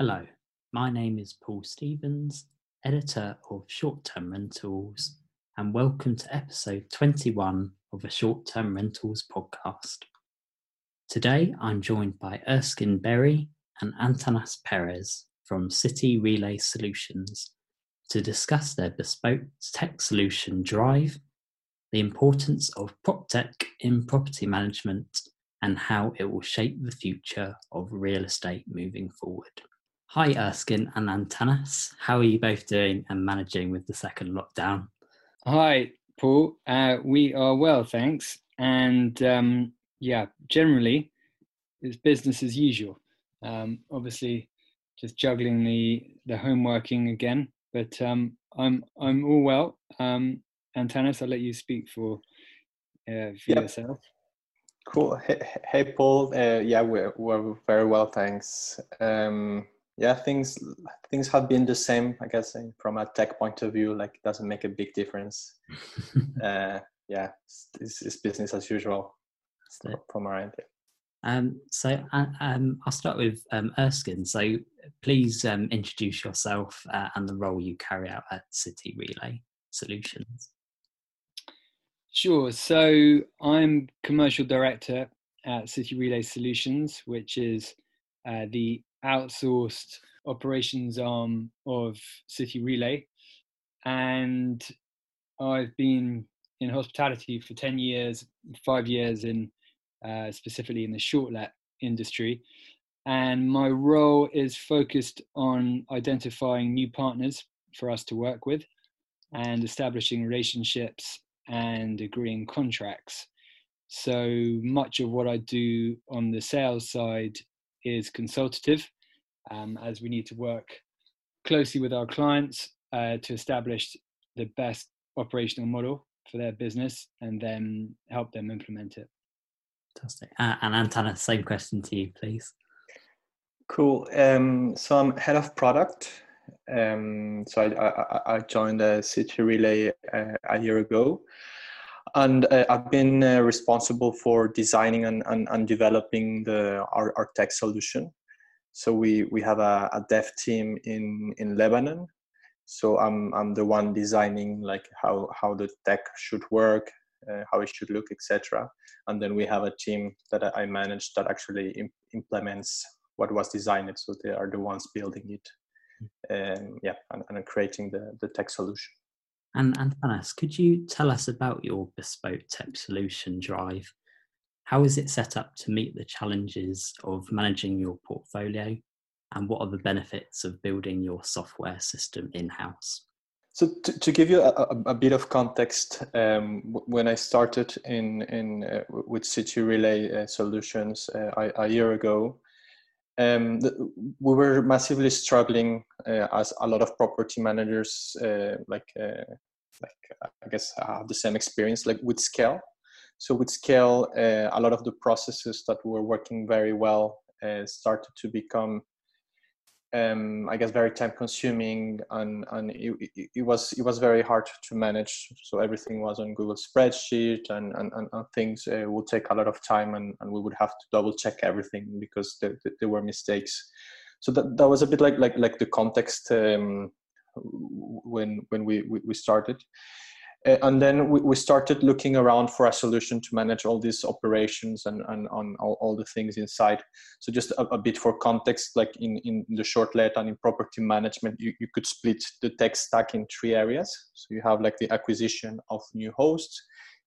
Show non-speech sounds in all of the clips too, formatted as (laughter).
Hello, my name is Paul Stevens, editor of Short Term Rentals, and welcome to episode 21 of the Short Term Rentals podcast. Today I'm joined by Erskine Berry and Antanas Perez from City Relay Solutions to discuss their bespoke tech solution Drive, the importance of prop tech in property management, and how it will shape the future of real estate moving forward. Hi, Erskine and Antanas. How are you both doing and managing with the second lockdown? Hi, Paul. Uh, we are well, thanks. And um, yeah, generally, it's business as usual. Um, obviously, just juggling the the home working again, but um, I'm I'm all well. Um, Antanas, I'll let you speak for uh, for yep. yourself. Cool. Hey, hey Paul. Uh, yeah, we're, we're very well, thanks. Yeah, things things have been the same. I guess from a tech point of view, like it doesn't make a big difference. (laughs) uh, yeah, it's, it's, business as usual from our end. Um, so uh, um, I'll start with um, Erskine. So please um, introduce yourself uh, and the role you carry out at City Relay Solutions. Sure. So I'm commercial director at City Relay Solutions, which is uh, the outsourced operations arm of City Relay. And I've been in hospitality for 10 years, five years in uh, specifically in the short let industry. And my role is focused on identifying new partners for us to work with and establishing relationships and agreeing contracts. So much of what I do on the sales side is consultative, um, as we need to work closely with our clients uh, to establish the best operational model for their business and then help them implement it. Fantastic. Uh, and Antana, same question to you, please. Cool. Um, so I'm head of product. Um, so I, I, I joined the City Relay uh, a year ago and uh, I've been uh, responsible for designing and, and, and developing the our, our, tech solution. So we we have a, a, dev team in in Lebanon. So I'm I'm the one designing like how how the tech should work, uh, how it should look, etc. And then we have a team that I manage that actually imp- implements what was designed. So they are the ones building it, hmm. um, yeah, and, and creating the the tech solution. And Antanas, could you tell us about your bespoke tech solution drive? How is it set up to meet the challenges of managing your portfolio? And what are the benefits of building your software system in house? So, to, to, give you a, a, bit of context, um, when I started in, in uh, with City Relay uh, Solutions uh, a, a, year ago, um, we were massively struggling uh, as a lot of property managers uh, like uh, like i guess have the same experience like with scale. So with scale uh, a lot of the processes that were working very well uh, started to become um, I guess very time consuming and, and it, it, was it was very hard to manage. So everything was on Google spreadsheet and, and, and, and things uh, would take a lot of time and, and we would have to double check everything because there, there were mistakes. So that, that was a bit like like like the context um, when when we, we started. Uh, and then we, we, started looking around for a solution to manage all these operations and, and on all, all the things inside. So just a, a, bit for context, like in, in the short let and in property management, you, you could split the tech stack in three areas. So you have like the acquisition of new hosts,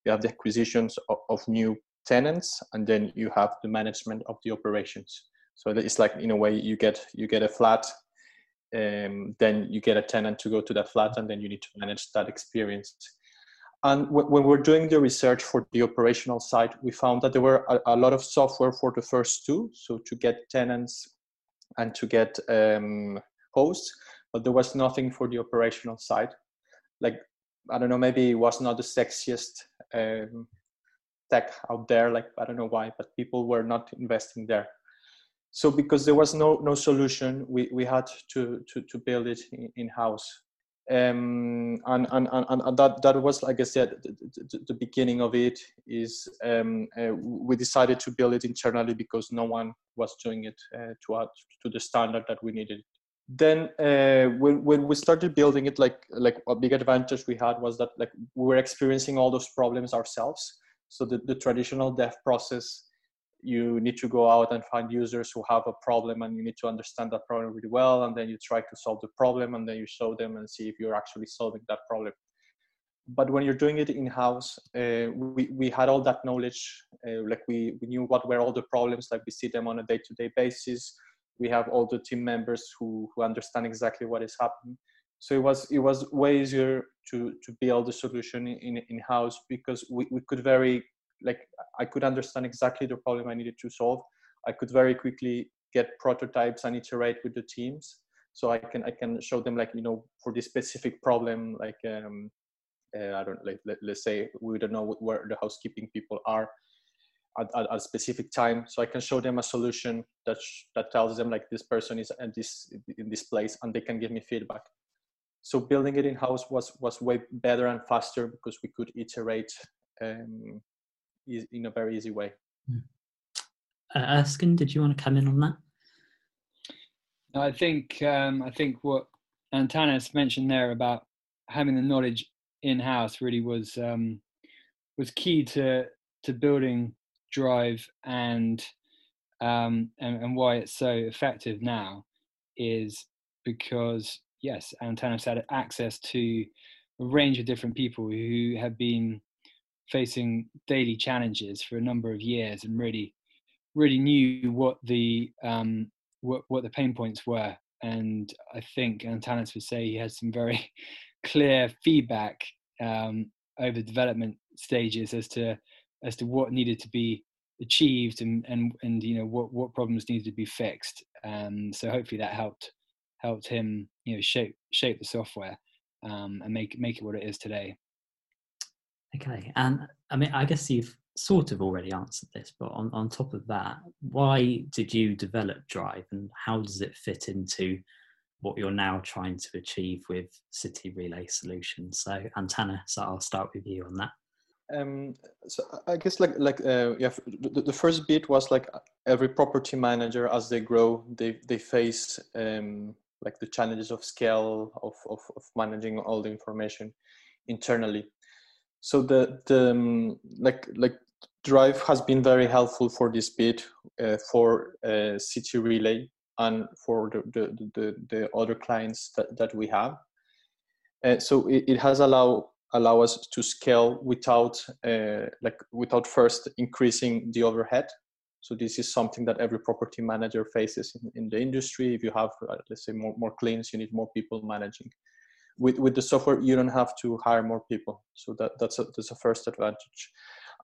you have the acquisitions of, of new tenants, and then you have the management of the operations. So it's like in a way you get you get a flat um, then you get a tenant to go to that flat and then you need to manage that experience and when we're doing the research for the operational side, we found that there were a, a lot of software for the first two, so to get tenants and to get um, hosts, but there was nothing for the operational side. Like I don't know, maybe it was not the sexiest um, tech out there. Like I don't know why, but people were not investing there. So because there was no no solution, we, we had to to, to build it in house um, and, and, and, and that, that was, like I said, the, the, beginning of it is um, uh, we decided to build it internally because no one was doing it uh, to, to the standard that we needed. Then uh, when, when we started building it, like, like a big advantage we had was that like we were experiencing all those problems ourselves. So the, the traditional dev process you need to go out and find users who have a problem and you need to understand that problem really well and then you try to solve the problem and then you show them and see if you're actually solving that problem. But when you're doing it in house uh, we, we had all that knowledge uh, like we, we knew what were all the problems like we see them on a day-to-day basis. We have all the team members who, who understand exactly what is happening. So it was it was way easier to to build the solution in in house because we, we could very like I could understand exactly the problem I needed to solve. I could very quickly get prototypes and iterate with the teams. So I can I can show them like you know for this specific problem like um, uh, I don't like let, us say we don't know where the housekeeping people are at, at, a specific time. So I can show them a solution that sh- that tells them like this person is at this in this place and they can give me feedback. So building it in house was was way better and faster because we could iterate um, in a very easy way. Uh, Erskine, did you want to come in on that? I think um, I think what Antanas mentioned there about having the knowledge in house really was um, was key to to building drive and, um, and and why it's so effective now is because yes, Antanas had access to a range of different people who have been facing daily challenges for a number of years and really really knew what the um, what, what the pain points were. And I think Antanas would say he has some very (laughs) clear feedback um, over development stages as to as to what needed to be achieved and and and you know what what problems needed to be fixed. Um, so hopefully that helped helped him you know shape shape the software um, and make make it what it is today Okay, and I mean, I guess you've sort of already answered this, but on, on top of that, why did you develop Drive and how does it fit into what you're now trying to achieve with City Relay Solutions? So, Antana, so I'll start with you on that. Um, so I guess like like uh, yeah, the, the first bit was like every property manager as they grow, they they face um, like the challenges of scale of, of, of managing all the information internally so the the um, like like drive has been very helpful for this bit uh, for uh, city relay and for the the, the, the other clients that, that we have. Uh, so it, it has allowed allow us to scale without uh, like without first increasing the overhead. So this is something that every property manager faces in, in the industry. If you have uh, let's say more, more cleans you need more people managing with with the software you don't have to hire more people. So that that's a that's a first advantage.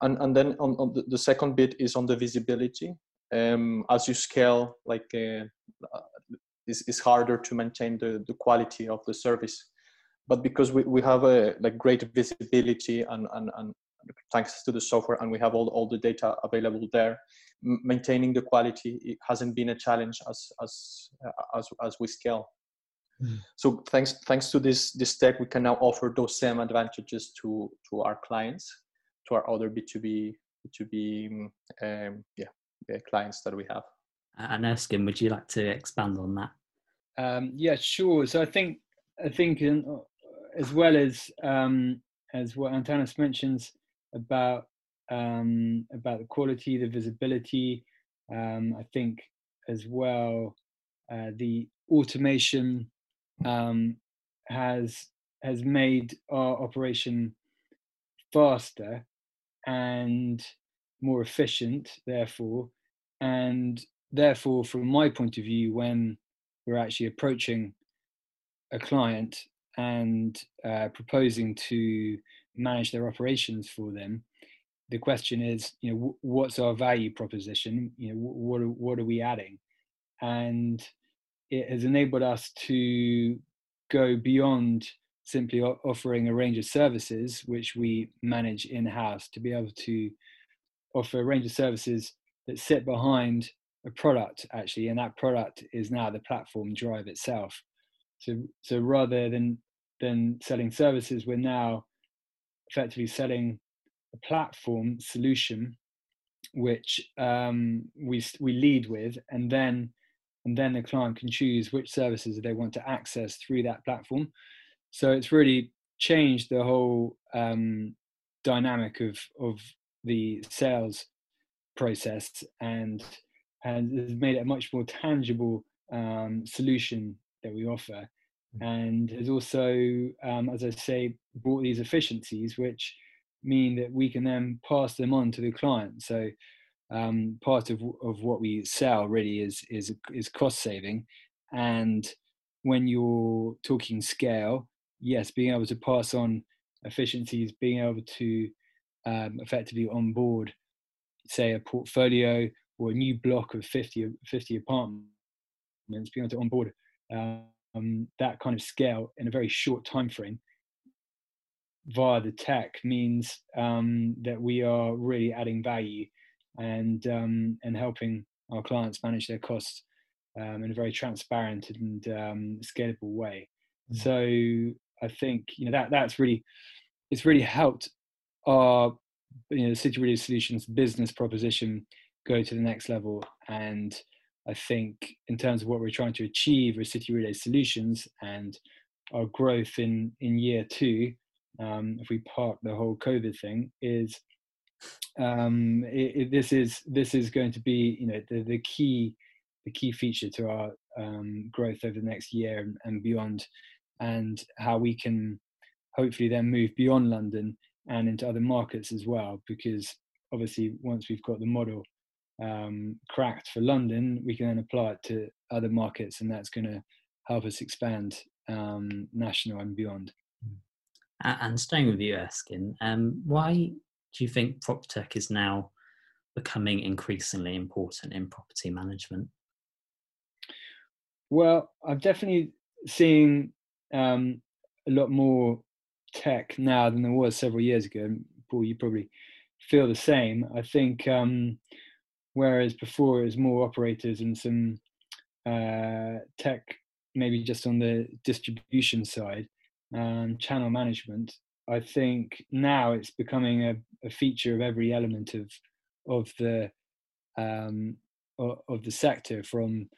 And and then on, on the, the second bit is on the visibility. Um, as you scale like uh, it's, it's harder to maintain the, the quality of the service. But because we, we have a like great visibility and, and, and thanks to the software and we have all, all the data available there maintaining the quality it hasn't been a challenge as as as, as we scale Mm. So thanks thanks to this this tech, we can now offer those same advantages to to our clients, to our other B two B B two B um, yeah, yeah clients that we have. And Erskine, would you like to expand on that? Um, yeah, sure. So I think I think in, uh, as well as um, as what Antanas mentions about um, about the quality, the visibility, um, I think as well uh, the automation um, has has made our operation faster and more efficient therefore and therefore from my point of view when we're actually approaching a client and uh, proposing to manage their operations for them the question is you know what's our value proposition? You know what are, what are we adding? And it has enabled us to go beyond simply offering a range of services which we manage in house to be able to offer a range of services that sit behind a product actually and that product is now the platform drive itself so so rather than than selling services. We're now effectively selling a platform solution which um, we we lead with, and then and then the client can choose which services they want to access through that platform. So it's really changed the whole um, dynamic of of the sales process and and has made it a much more tangible um, solution that we offer mm. and has also um, as i say brought these efficiencies which mean that we can then pass them on to the client so um, part of, of what we sell really is is is cost saving. And when you're talking scale yes being able to pass on efficiencies being able to um, effectively onboard say a portfolio or a new block of 50, 50 apartments, being able to onboard um, that kind of scale in a very short time frame via the tech means um, that we are really adding value and um, and helping our clients manage their costs um, in a very transparent and um, scalable way. Mm. So I think you know that that's really it's really helped our you know, City Relay Solutions business proposition go to the next level. And I think in terms of what we're trying to achieve with City Relay Solutions and our growth in in year two, um, if we park the whole COVID thing, is um, it, it, this is this is going to be you know the, the key the key feature to our um, growth over the next year and, and beyond, and how we can hopefully then move beyond London and into other markets as well. Because obviously, once we've got the model um, cracked for London, we can then apply it to other markets, and that's going to help us expand um, national and beyond. And staying with you, Erskine, um, why do you think prop tech is now becoming increasingly important in property management? Well, I'm definitely seeing um, a lot more tech now than there was several years ago. Paul, you probably feel the same. I think um, whereas before it was more operators and some uh, tech, maybe just on the distribution side, um, channel management. I think now it's becoming a, a feature of every element of of the um, of, the sector, from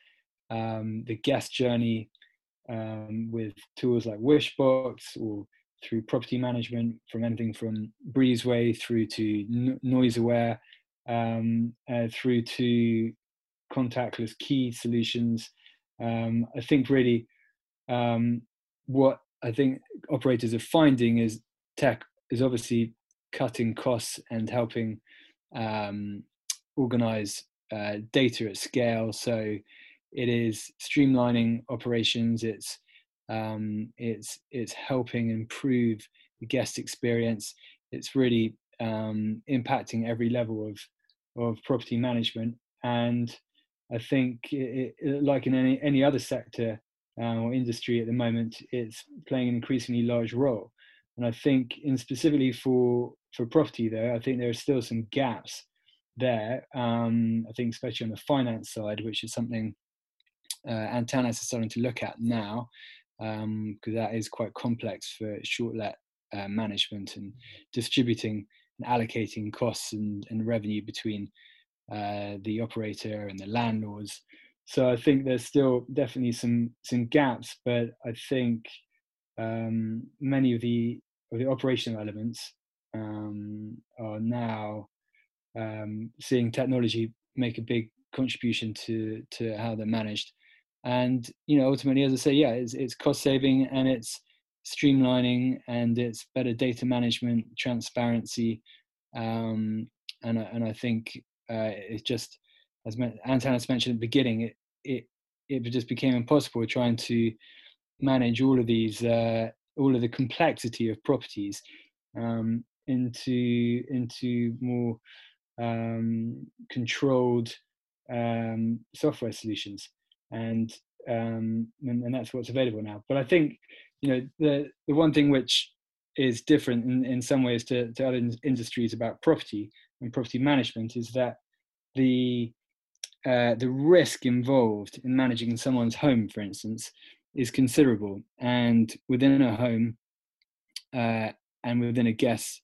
um, the guest journey um, with tools like Wishbox or through property management, from anything from Breezeway through to no- Noise Aware, um, uh, through to contactless key solutions. Um, I think really um, what I think operators are finding is tech is obviously cutting costs and helping um, organize uh, data at scale. So it is streamlining operations. It's um, it's it's helping improve the guest experience. It's really um, impacting every level of of property management, and I think, it, it, like in any any other sector uh, or industry at the moment, it's playing an increasingly large role. And I think, in specifically for for property, though, I think there are still some gaps there. Um, I think, especially on the finance side, which is something uh, Antanas is starting to look at now because um, that is quite complex for short let uh, management and distributing and allocating costs and, and revenue between uh, the operator and the landlords. So I think there's still definitely some some gaps, but I think um, many of the of the operational elements um, are now um, seeing technology make a big contribution to to how they're managed. And you know ultimately as i say yeah it's, it's cost saving and it's streamlining and it's better data management transparency um, and, and i think uh, it just as Antanas mentioned at the beginning it, it it just became impossible trying to manage all of these uh, all of the complexity of properties um, into into more um, controlled um, software solutions and, um, and and that's what's available now. But I think you know the the one thing which is different in, in some ways to, to other in- industries about property and property management is that the uh, the risk involved in managing someone's home, for instance, is considerable. And within a home uh, and within a guest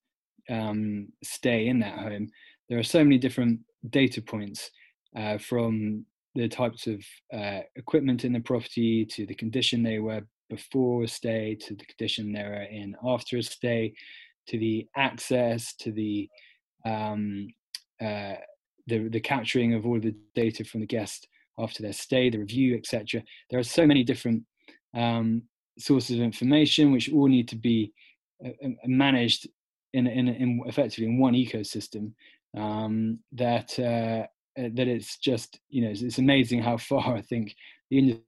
um, stay in that home, there are so many different data points uh, from the types of uh, equipment in the property to the condition they were before a stay to the condition they were in after a stay to the access to the um, uh, the, the capturing of all the data from the guest after their stay, the review, etc. There are so many different um, sources of information which all need to be uh, uh managed in, in, in, effectively in one ecosystem um, that uh, uh, that it's just you know it's, it's, amazing how far (laughs) I think the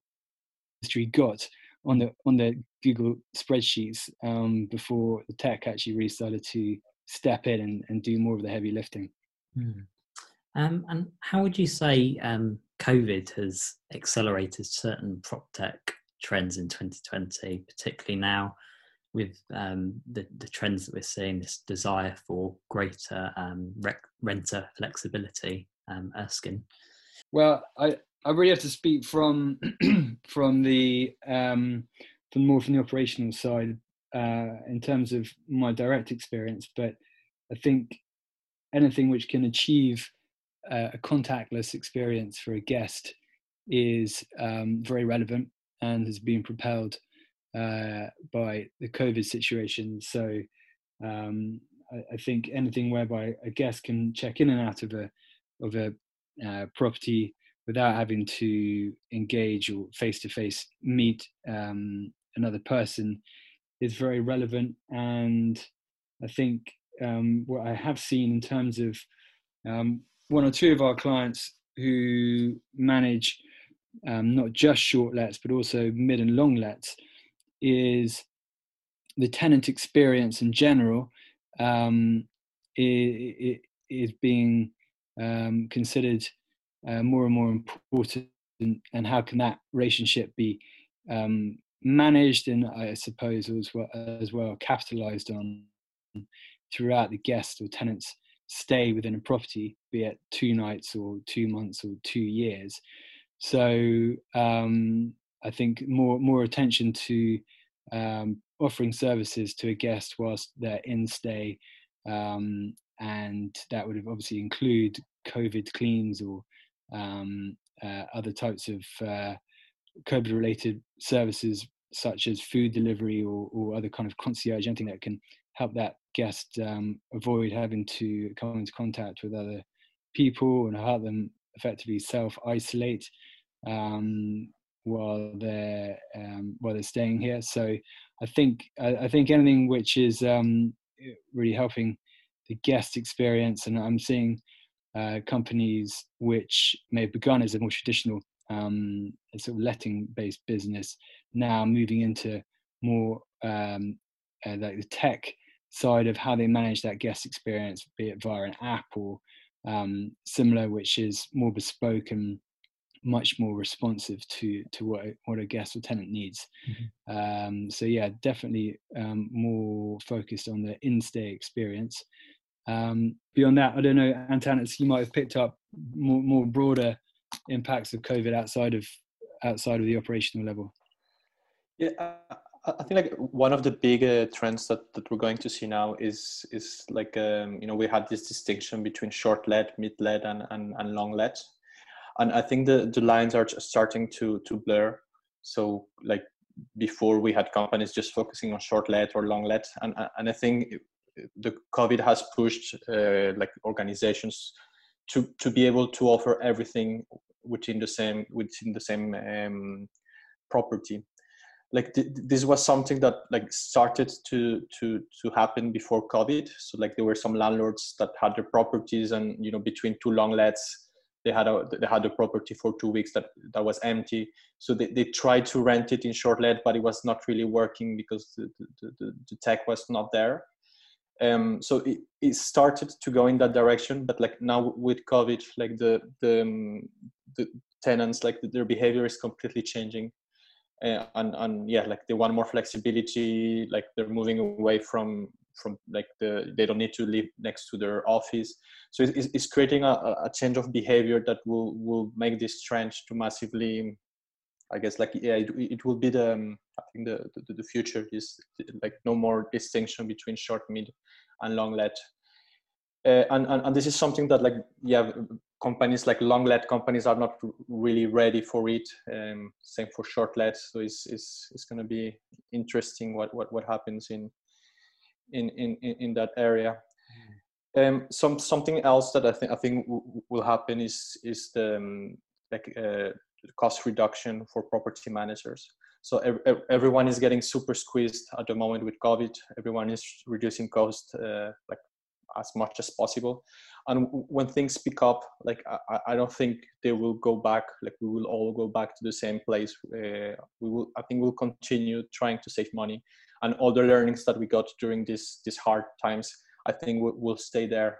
industry got on the on the Google spreadsheets um, before the tech actually really started to step in and, and do more of the heavy lifting. Mm. Um, and how would you say um, COVID has accelerated certain prop tech trends in 2020, particularly now with um, the, the trends that we're seeing, this desire for greater um, rec- renter flexibility, um, Erskine? Well, I, I really have to speak from (clears throat) from the um, from more from the operational side uh, in terms of my direct experience, but I think anything which can achieve uh, a contactless experience for a guest is um, very relevant and has been propelled uh, by the COVID situation. So um, I, I, think anything whereby a guest can check in and out of a of a uh, property without having to engage or face to face meet um, another person is very relevant. And I think um, what I have seen in terms of um, one or two of our clients who manage um, not just short lets but also mid and long lets is the tenant experience in general um, is, being um, considered uh, more and more important and how can that relationship be um, managed and I suppose as well, as well capitalized on throughout the guest or tenant's stay within a property, be it two nights or two months or two years. So um, I think more more attention to um, offering services to a guest whilst they're in stay, um, and that would obviously include COVID cleans or um, uh, other types of uh, COVID related services such as food delivery or, or other kind of concierge, anything that can help that guest um, avoid having to come into contact with other people and help them effectively self isolate um, while they're um, while they're staying here. So I think I, I think anything which is um, really helping the guest experience, and I'm seeing uh, companies which may have begun as a more traditional um, sort of letting based business now moving into more um, uh, like the tech side of how they manage that guest experience, be it via an app or um, similar, which is more bespoke and much more responsive to to what what a guest or tenant needs. Mm-hmm. Um, so yeah, definitely um, more focused on the in-stay experience. Um, beyond that, I don't know, Antanas, you might have picked up more, more broader impacts of COVID outside of outside of the operational level. Yeah, I think like one of the big uh, trends that, that we're going to see now is is like um, you know we had this distinction between short let, mid let, and, and and long let, and I think the the lines are starting to to blur. So like before we had companies just focusing on short let or long let, and and I think the COVID has pushed uh, like organizations to to be able to offer everything within the same within the same um, property like th- this was something that like started to to to happen before covid. So like there were some landlords that had their properties and you know between two long lets they had a they had a property for two weeks that that was empty. So they, they tried to rent it in short let but it was not really working because the, the, the, the tech was not there. Um, so it, it started to go in that direction but like now with covid like the the, um, the tenants like their behavior is completely changing uh, and and yeah like they want more flexibility like they're moving away from from like the they don't need to live next to their office so it's, it's creating a, a change of behavior that will will make this trend to massively I guess like yeah, it, it will be the um, I think the, the the future is like no more distinction between short, mid, and long let. Uh, and, and and this is something that like yeah companies like long let companies are not really ready for it. Um, same for short let. So it's it's it's going to be interesting what what what happens in in in in that area. Mm. Um, some something else that I think I think w- will happen is is the um, like uh, cost reduction for property managers. So ev- everyone is getting super squeezed at the moment with COVID. Everyone is reducing cost uh, like as much as possible and when things pick up like I, I, don't think they will go back like we will all go back to the same place uh, we will i think we'll continue trying to save money. And all the learnings that we got during this these hard times i think will, will stay there.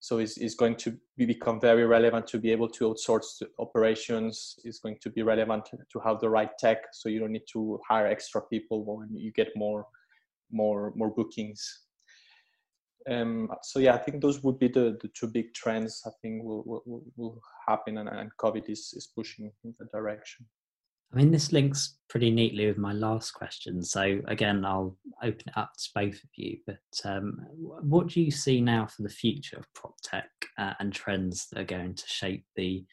So it's, it's going to be, become very relevant to be able to outsource operations. It's going to be relevant to have the right tech so you don't need to hire extra people when you get more more more bookings um, so yeah, I think those would be the, the two big trends I think will will, will happen, and, and COVID is, is pushing in that direction. I mean, this links pretty neatly with my last question. So again, I'll open it up to both of you. But um, what do you see now for the future of prop tech uh, and trends that are going to shape the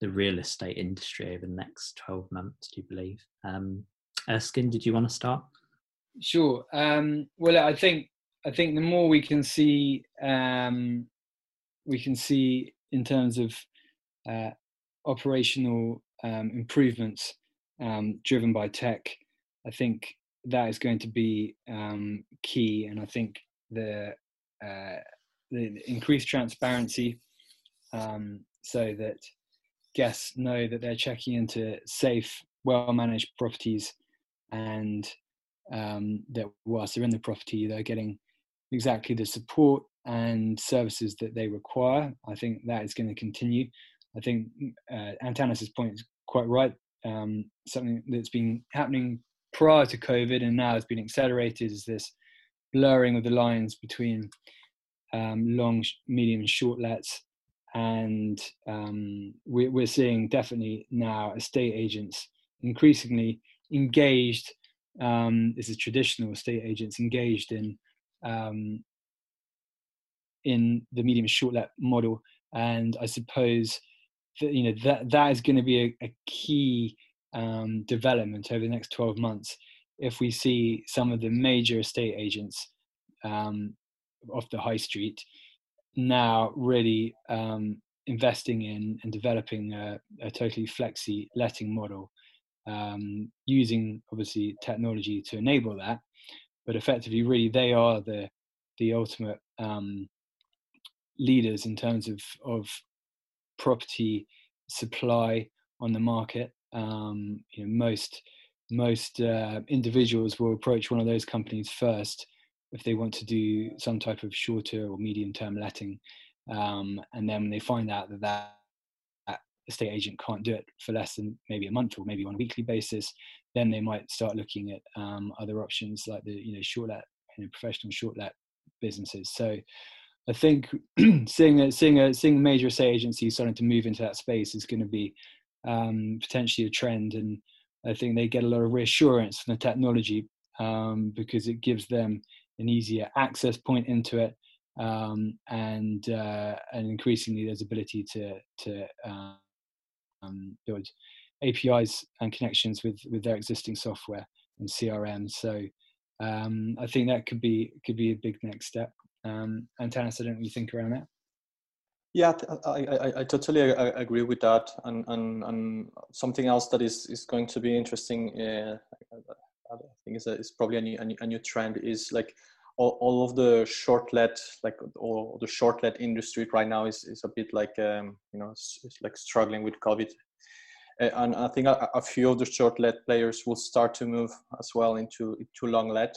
the real estate industry over the next twelve months? Do you believe? Um, Erskine, did you want to start? Sure. Um, well, I think I think the more we can see, um, we can see in terms of uh, operational um, improvements um, driven by tech. I think that is going to be um, key, and I think the, uh, the increased transparency, um, so that guests know that they're checking into safe, well-managed properties, and um, that whilst they're in the property, they're getting exactly the support and services that they require. I think that is going to continue. I think uh, Antanas' point is quite right. Um, something that's been happening prior to COVID and now has been accelerated is this blurring of the lines between um, long, medium, and short lets. And um, we, we're seeing definitely now estate agents increasingly engaged. Um, this is traditional estate agents engaged in um, in the medium short let model. And I suppose that you know that that is going to be a, a key um, development over the next 12 months if we see some of the major estate agents um, off the high street now really um, investing in and developing a, a totally flexi letting model um, using obviously technology to enable that but effectively, really, they are the the ultimate um, leaders in terms of of property supply on the market. Um, you know, most most uh, individuals will approach one of those companies first if they want to do some type of shorter or medium term letting, um, and then when they find out that that estate agent can't do it for less than maybe a month or maybe on a weekly basis, then they might start looking at um, other options like the you know short let, you know, professional short let businesses. So I think (clears throat) seeing a, seeing a seeing major estate agencies starting to move into that space is going to be um, potentially a trend, and I think they get a lot of reassurance from the technology um, because it gives them an easier access point into it, um, and uh, and increasingly there's ability to to um, build APIs and connections with with their existing software and CRM. So um, I think that could be could be a big next step. Um, Antanas, I don't you think around that. Yeah, I, I, I totally agree with that. And, and, and something else that is, is going to be interesting, uh, I think is, a, is probably a new, a new trend is like all, all of the short let, like all the short let industry right now is, is a bit like, um, you know, it's, it's like struggling with COVID uh, and I think a, a, few of the short let players will start to move as well into into long let,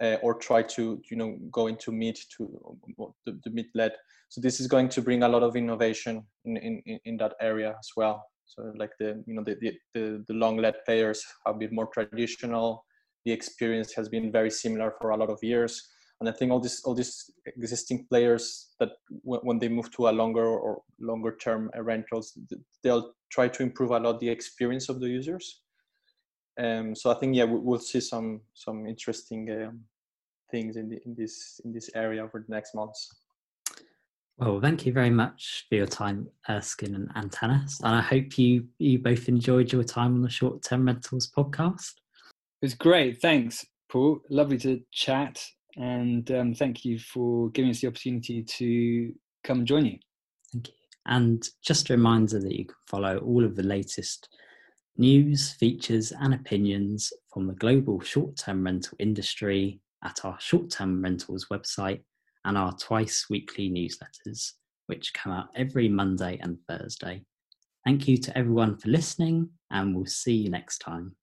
uh, or try to you know go into mid to the, the mid let. So this is going to bring a lot of innovation in in, in that area as well. So like the you know the the, the, long led players have been more traditional. The experience has been very similar for a lot of years. and I think all these all these existing players that w- when they move to a longer or longer term rentals, they'll try to improve a lot the experience of the users. Um, so I think yeah, we'll see some some interesting um, things in the, in this in this area over the next months. Well, thank you very much for your time, Erskine and Antanas, and I hope you you both enjoyed your time on the Short Term Rentals podcast. It was great. Thanks, Paul. Lovely to chat, and um, thank you for giving us the opportunity to come join you. Thank you. And just a reminder that you can follow all of the latest news, features, and opinions from the global short term rental industry at our short term rentals website and our twice weekly newsletters, which come out every Monday and Thursday. Thank you to everyone for listening, and we'll see you next time.